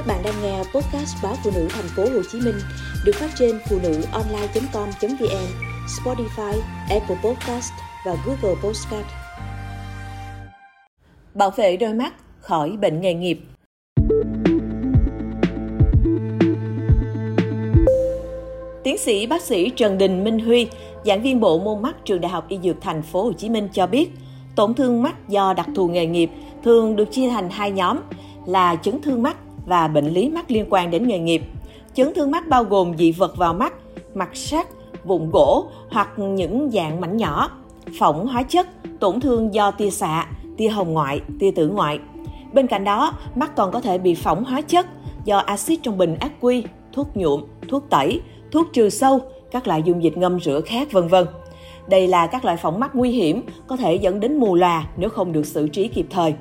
Các bạn đang nghe podcast báo phụ nữ thành phố Hồ Chí Minh được phát trên phụ nữ online.com.vn, Spotify, Apple Podcast và Google Podcast. Bảo vệ đôi mắt khỏi bệnh nghề nghiệp. Tiến sĩ bác sĩ Trần Đình Minh Huy, giảng viên bộ môn mắt trường Đại học Y Dược Thành phố Hồ Chí Minh cho biết, tổn thương mắt do đặc thù nghề nghiệp thường được chia thành hai nhóm là chấn thương mắt và bệnh lý mắt liên quan đến nghề nghiệp. Chấn thương mắt bao gồm dị vật vào mắt, mặt sắt, vụn gỗ hoặc những dạng mảnh nhỏ, phỏng hóa chất, tổn thương do tia xạ, tia hồng ngoại, tia tử ngoại. Bên cạnh đó, mắt còn có thể bị phỏng hóa chất do axit trong bình ác quy, thuốc nhuộm, thuốc tẩy, thuốc trừ sâu, các loại dung dịch ngâm rửa khác vân vân. Đây là các loại phỏng mắt nguy hiểm, có thể dẫn đến mù lòa nếu không được xử trí kịp thời.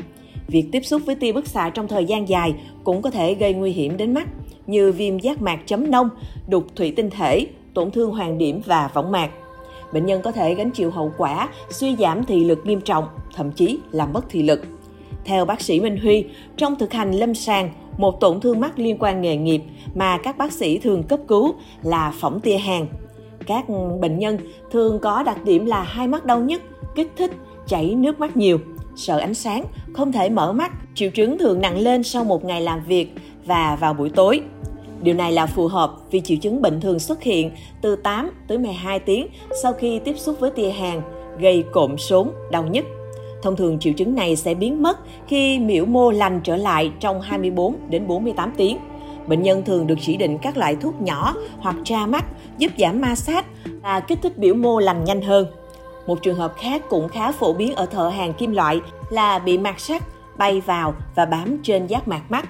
Việc tiếp xúc với tia bức xạ trong thời gian dài cũng có thể gây nguy hiểm đến mắt, như viêm giác mạc chấm nông, đục thủy tinh thể, tổn thương hoàng điểm và võng mạc. Bệnh nhân có thể gánh chịu hậu quả suy giảm thị lực nghiêm trọng, thậm chí là mất thị lực. Theo bác sĩ Minh Huy, trong thực hành lâm sàng, một tổn thương mắt liên quan nghề nghiệp mà các bác sĩ thường cấp cứu là phỏng tia hàng. Các bệnh nhân thường có đặc điểm là hai mắt đau nhức, kích thích, chảy nước mắt nhiều, sợ ánh sáng, không thể mở mắt, triệu chứng thường nặng lên sau một ngày làm việc và vào buổi tối. Điều này là phù hợp vì triệu chứng bệnh thường xuất hiện từ 8 tới 12 tiếng sau khi tiếp xúc với tia hàng, gây cộm sốn, đau nhức. Thông thường triệu chứng này sẽ biến mất khi miễu mô lành trở lại trong 24 đến 48 tiếng. Bệnh nhân thường được chỉ định các loại thuốc nhỏ hoặc tra mắt giúp giảm ma sát và kích thích biểu mô lành nhanh hơn. Một trường hợp khác cũng khá phổ biến ở thợ hàng kim loại là bị mạt sắt bay vào và bám trên giác mạc mắt.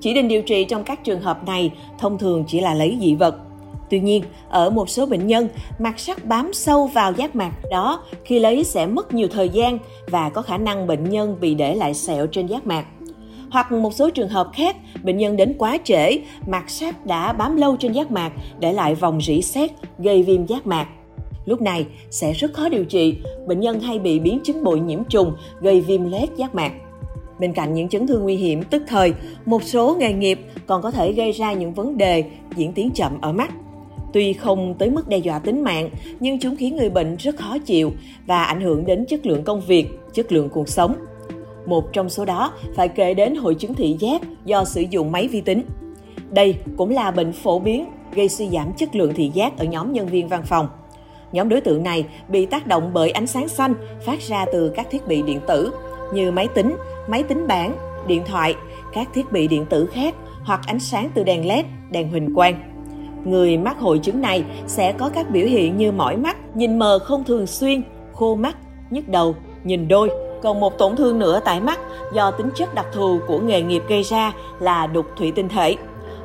Chỉ định điều trị trong các trường hợp này thông thường chỉ là lấy dị vật. Tuy nhiên, ở một số bệnh nhân, mặt sắt bám sâu vào giác mạc đó khi lấy sẽ mất nhiều thời gian và có khả năng bệnh nhân bị để lại sẹo trên giác mạc. Hoặc một số trường hợp khác, bệnh nhân đến quá trễ, mặt sắt đã bám lâu trên giác mạc, để lại vòng rỉ sét, gây viêm giác mạc. Lúc này sẽ rất khó điều trị, bệnh nhân hay bị biến chứng bội nhiễm trùng gây viêm loét giác mạc. Bên cạnh những chấn thương nguy hiểm tức thời, một số nghề nghiệp còn có thể gây ra những vấn đề diễn tiến chậm ở mắt. Tuy không tới mức đe dọa tính mạng, nhưng chúng khiến người bệnh rất khó chịu và ảnh hưởng đến chất lượng công việc, chất lượng cuộc sống. Một trong số đó phải kể đến hội chứng thị giác do sử dụng máy vi tính. Đây cũng là bệnh phổ biến gây suy giảm chất lượng thị giác ở nhóm nhân viên văn phòng. Nhóm đối tượng này bị tác động bởi ánh sáng xanh phát ra từ các thiết bị điện tử như máy tính, máy tính bảng, điện thoại, các thiết bị điện tử khác hoặc ánh sáng từ đèn LED, đèn huỳnh quang. Người mắc hội chứng này sẽ có các biểu hiện như mỏi mắt, nhìn mờ không thường xuyên, khô mắt, nhức đầu, nhìn đôi. Còn một tổn thương nữa tại mắt do tính chất đặc thù của nghề nghiệp gây ra là đục thủy tinh thể.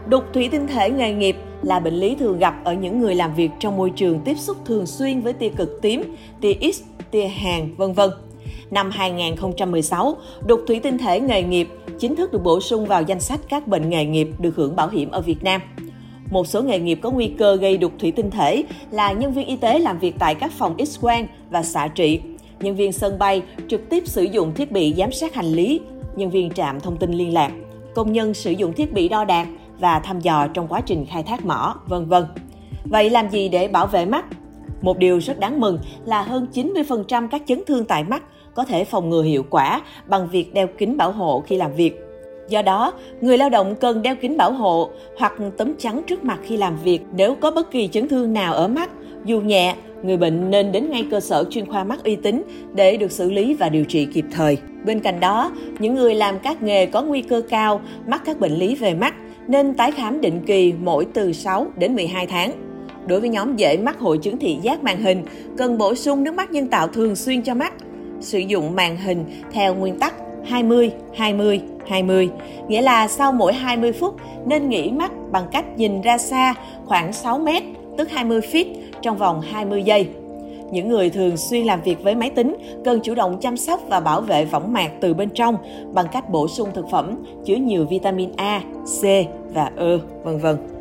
Đục thủy tinh thể nghề nghiệp là bệnh lý thường gặp ở những người làm việc trong môi trường tiếp xúc thường xuyên với tia cực tím, tia X, tia hàn, vân vân. Năm 2016, đục thủy tinh thể nghề nghiệp chính thức được bổ sung vào danh sách các bệnh nghề nghiệp được hưởng bảo hiểm ở Việt Nam. Một số nghề nghiệp có nguy cơ gây đục thủy tinh thể là nhân viên y tế làm việc tại các phòng X-quang và xạ trị, nhân viên sân bay trực tiếp sử dụng thiết bị giám sát hành lý, nhân viên trạm thông tin liên lạc, công nhân sử dụng thiết bị đo đạc và thăm dò trong quá trình khai thác mỏ, vân vân. Vậy làm gì để bảo vệ mắt? Một điều rất đáng mừng là hơn 90% các chấn thương tại mắt có thể phòng ngừa hiệu quả bằng việc đeo kính bảo hộ khi làm việc. Do đó, người lao động cần đeo kính bảo hộ hoặc tấm chắn trước mặt khi làm việc nếu có bất kỳ chấn thương nào ở mắt, dù nhẹ, người bệnh nên đến ngay cơ sở chuyên khoa mắt uy tín để được xử lý và điều trị kịp thời. Bên cạnh đó, những người làm các nghề có nguy cơ cao mắc các bệnh lý về mắt nên tái khám định kỳ mỗi từ 6 đến 12 tháng. Đối với nhóm dễ mắc hội chứng thị giác màn hình, cần bổ sung nước mắt nhân tạo thường xuyên cho mắt. Sử dụng màn hình theo nguyên tắc 20 20 20, nghĩa là sau mỗi 20 phút nên nghỉ mắt bằng cách nhìn ra xa khoảng 6 mét, tức 20 feet trong vòng 20 giây. Những người thường xuyên làm việc với máy tính cần chủ động chăm sóc và bảo vệ võng mạc từ bên trong bằng cách bổ sung thực phẩm chứa nhiều vitamin A, C và E, vân vân.